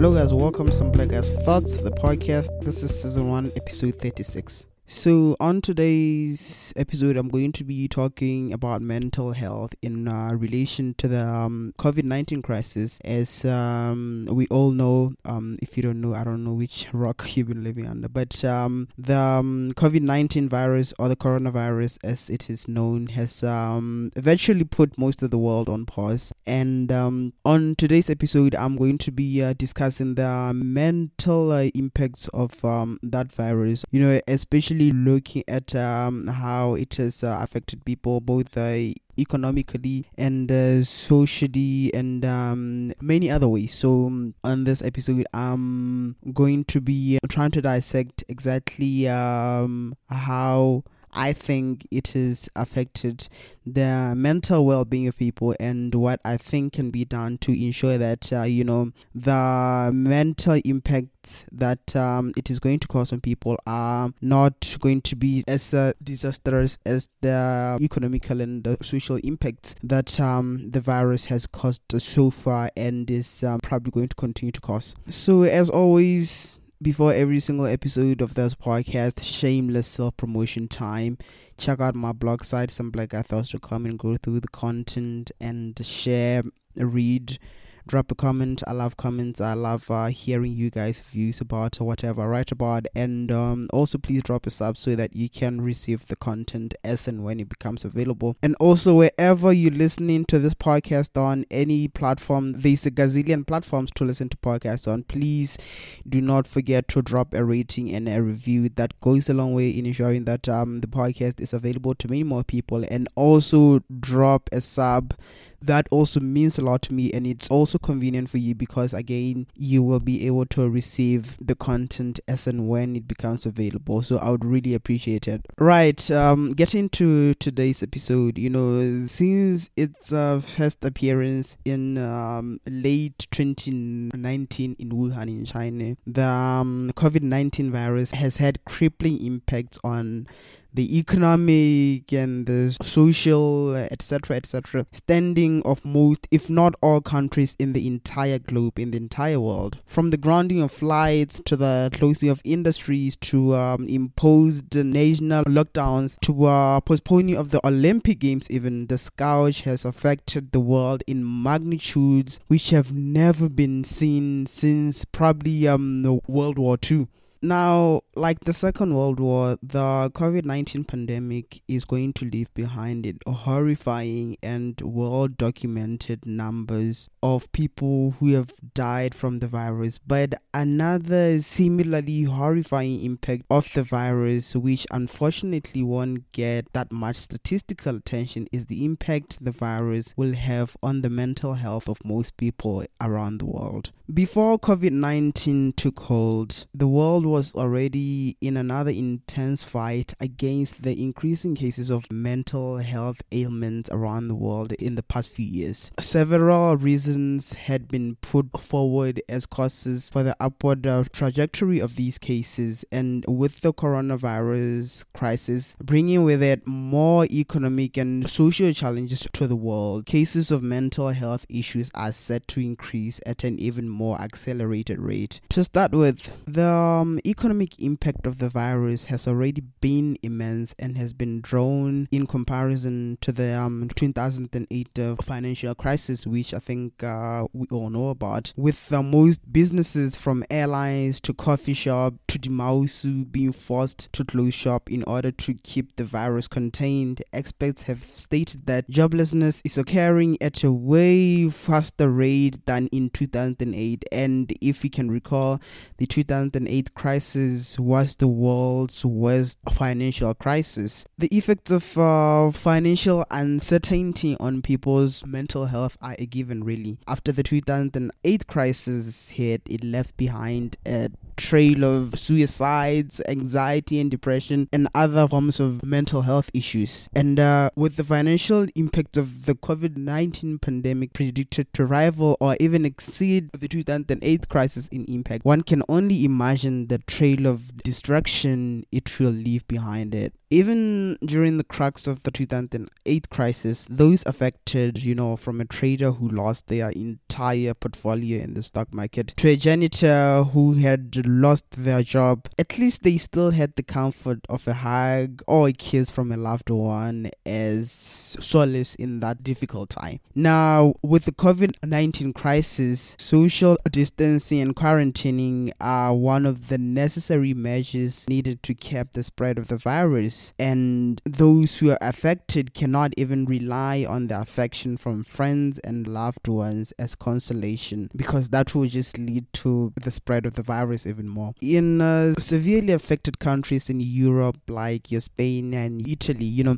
Hello, guys. Welcome to some Black Ass Thoughts, the podcast. This is season one, episode 36. So, on today's episode, I'm going to be talking about mental health in uh, relation to the um, COVID 19 crisis. As um, we all know, um, if you don't know, I don't know which rock you've been living under, but um, the um, COVID 19 virus or the coronavirus, as it is known, has um, eventually put most of the world on pause. And on today's episode, I'm going to be uh, discussing the mental uh, impacts of that virus, you know, especially looking at um, how it has uh, affected people both uh, economically and uh, socially and um, many other ways. So, um, on this episode, I'm going to be trying to dissect exactly um, how I think it has affected the mental well-being of people and what I think can be done to ensure that uh, you know the mental impacts that um, it is going to cause on people are not going to be as uh, disastrous as the economical and the social impacts that um, the virus has caused so far and is um, probably going to continue to cause. So as always before every single episode of this podcast, shameless self promotion time. Check out my blog site, someblackguy.com, and go through the content and share, read drop a comment. I love comments. I love uh, hearing you guys' views about whatever I write about. And um, also, please drop a sub so that you can receive the content as and when it becomes available. And also, wherever you're listening to this podcast on any platform, there's a gazillion platforms to listen to podcasts on. Please do not forget to drop a rating and a review. That goes a long way in ensuring that um, the podcast is available to many more people. And also, drop a sub that also means a lot to me and it's also convenient for you because again you will be able to receive the content as and when it becomes available. So i would really appreciate it. Right um getting to today's episode you know since its uh, first appearance in um, late 2019 in wuhan in china the um, covid-19 virus has had crippling impacts on the economic and the social, etc., etc., standing of most, if not all, countries in the entire globe, in the entire world. From the grounding of flights to the closing of industries to um, imposed national lockdowns to uh, postponing of the Olympic Games, even the scourge has affected the world in magnitudes which have never been seen since probably um, World War II. Now, like the Second World War, the COVID 19 pandemic is going to leave behind it horrifying and well documented numbers of people who have died from the virus. But another similarly horrifying impact of the virus, which unfortunately won't get that much statistical attention, is the impact the virus will have on the mental health of most people around the world. Before COVID 19 took hold, the world was already in another intense fight against the increasing cases of mental health ailments around the world in the past few years. Several reasons had been put forward as causes for the upward uh, trajectory of these cases, and with the coronavirus crisis bringing with it more economic and social challenges to the world, cases of mental health issues are set to increase at an even more accelerated rate. To start with, the um, economic impact of the virus has already been immense and has been drawn in comparison to the um, 2008 uh, financial crisis, which I think uh, we all know about, with most businesses from airlines to coffee shop to Dimausu being forced to close shop in order to keep the virus contained. Experts have stated that joblessness is occurring at a way faster rate than in 2008 and if you can recall, the 2008 crisis was the world's worst financial crisis. The effects of uh, financial uncertainty on people's mental health are a given, really. After the 2008 crisis hit, it left behind a trail of suicides, anxiety, and depression, and other forms of mental health issues. And uh, with the financial impact of the COVID 19 pandemic predicted to rival or even exceed the 2008 crisis in impact, one can only imagine the trail of destruction it will leave behind it. even during the crux of the 2008 crisis, those affected, you know, from a trader who lost their entire portfolio in the stock market to a janitor who had lost their job, at least they still had the comfort of a hug or a kiss from a loved one as solace in that difficult time. Now, with the COVID 19 crisis, social distancing and quarantining are one of the necessary measures needed to cap the spread of the virus and those who are affected cannot even rely on the affection from friends and loved ones as consolation because that will just lead to the spread of the virus even more. In uh, severely affected countries in Europe, like Spain and Italy, you know,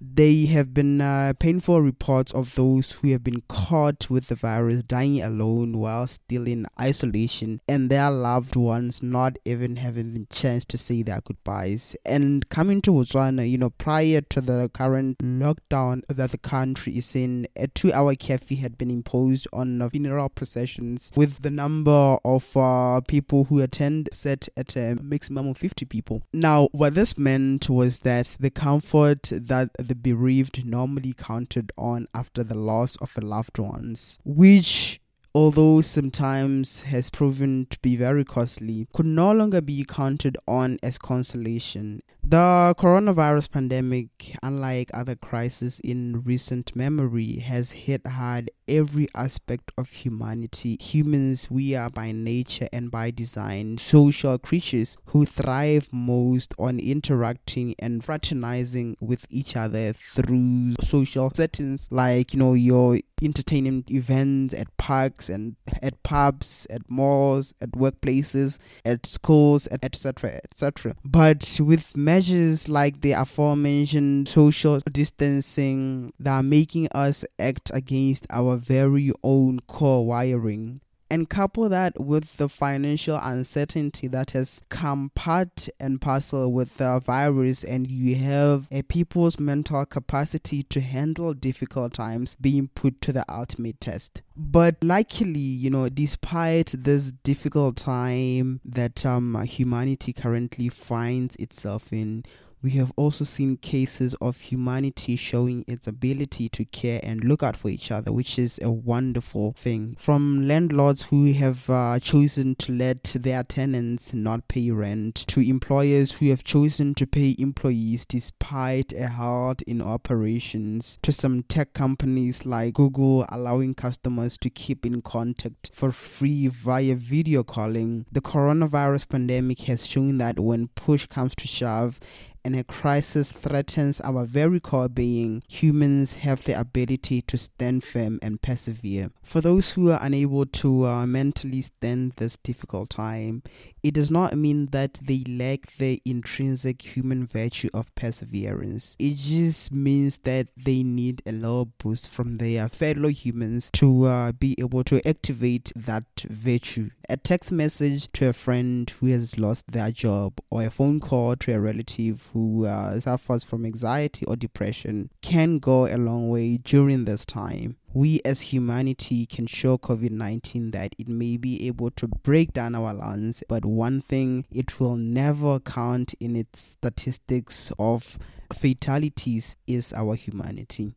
they have been uh, painful reports of those who have been caught with the virus dying alone while still in isolation and their loved ones not even having the chance to say their goodbyes. And coming to Botswana, you know, prior to the current lockdown that the country is in, a two hour curfew had been imposed on funeral processions with the number of uh, people who attend set at a maximum of 50 people. Now, what this meant was that the comfort that the bereaved normally counted on after the loss of a loved ones, which although sometimes has proven to be very costly, could no longer be counted on as consolation. The coronavirus pandemic, unlike other crises in recent memory, has hit hard every aspect of humanity. Humans, we are by nature and by design social creatures who thrive most on interacting and fraternizing with each other through social settings like, you know, your entertainment events at parks and at pubs, at malls, at workplaces, at schools, etc., etc. But with measures like the aforementioned social distancing that are making us act against our very own core wiring and couple that with the financial uncertainty that has come part and parcel with the virus and you have a people's mental capacity to handle difficult times being put to the ultimate test. But luckily you know despite this difficult time that um, humanity currently finds itself in we have also seen cases of humanity showing its ability to care and look out for each other, which is a wonderful thing. From landlords who have uh, chosen to let their tenants not pay rent, to employers who have chosen to pay employees despite a halt in operations, to some tech companies like Google allowing customers to keep in contact for free via video calling. The coronavirus pandemic has shown that when push comes to shove, and a crisis threatens our very core being, humans have the ability to stand firm and persevere. For those who are unable to uh, mentally stand this difficult time, it does not mean that they lack the intrinsic human virtue of perseverance. It just means that they need a little boost from their fellow humans to uh, be able to activate that virtue. A text message to a friend who has lost their job, or a phone call to a relative who uh, suffers from anxiety or depression can go a long way during this time we as humanity can show COVID 19 that it may be able to break down our lungs, but one thing it will never count in its statistics of fatalities is our humanity.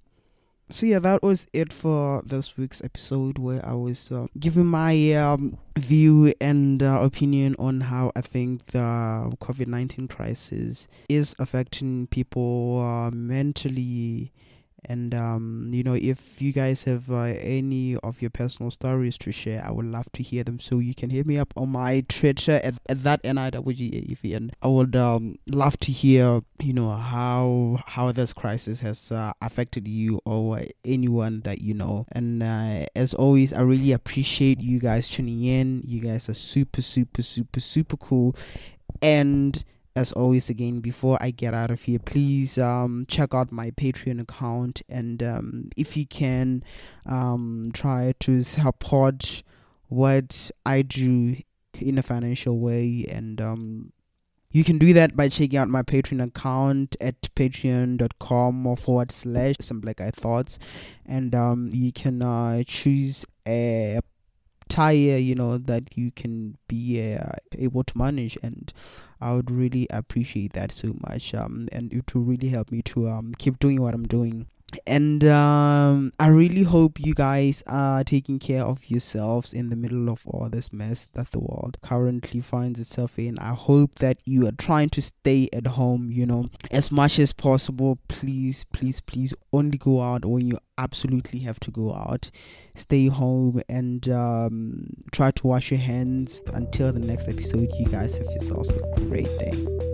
So yeah, that was it for this week's episode where I was uh, giving my um, view and uh, opinion on how I think the COVID nineteen crisis is affecting people uh, mentally and um, you know, if you guys have uh, any of your personal stories to share, I would love to hear them. So you can hit me up on my Twitter at, at that NIWGAEV, and I would um, love to hear, you know, how how this crisis has uh, affected you or anyone that you know. And uh, as always, I really appreciate you guys tuning in. You guys are super, super, super, super cool, and as always again before i get out of here please um, check out my patreon account and um, if you can um, try to support what i do in a financial way. And um, you can do that by checking out my patreon account at patreon.com or forward slash some black guy thoughts. And um, you can uh, choose a tire you know that you can be uh, able to manage and i would really appreciate that so much um and it will really help me to um keep doing what i'm doing and um, I really hope you guys are taking care of yourselves in the middle of all this mess that the world currently finds itself in. I hope that you are trying to stay at home, you know, as much as possible. Please, please, please only go out when you absolutely have to go out. Stay home and um, try to wash your hands. Until the next episode, you guys have yourselves a great day.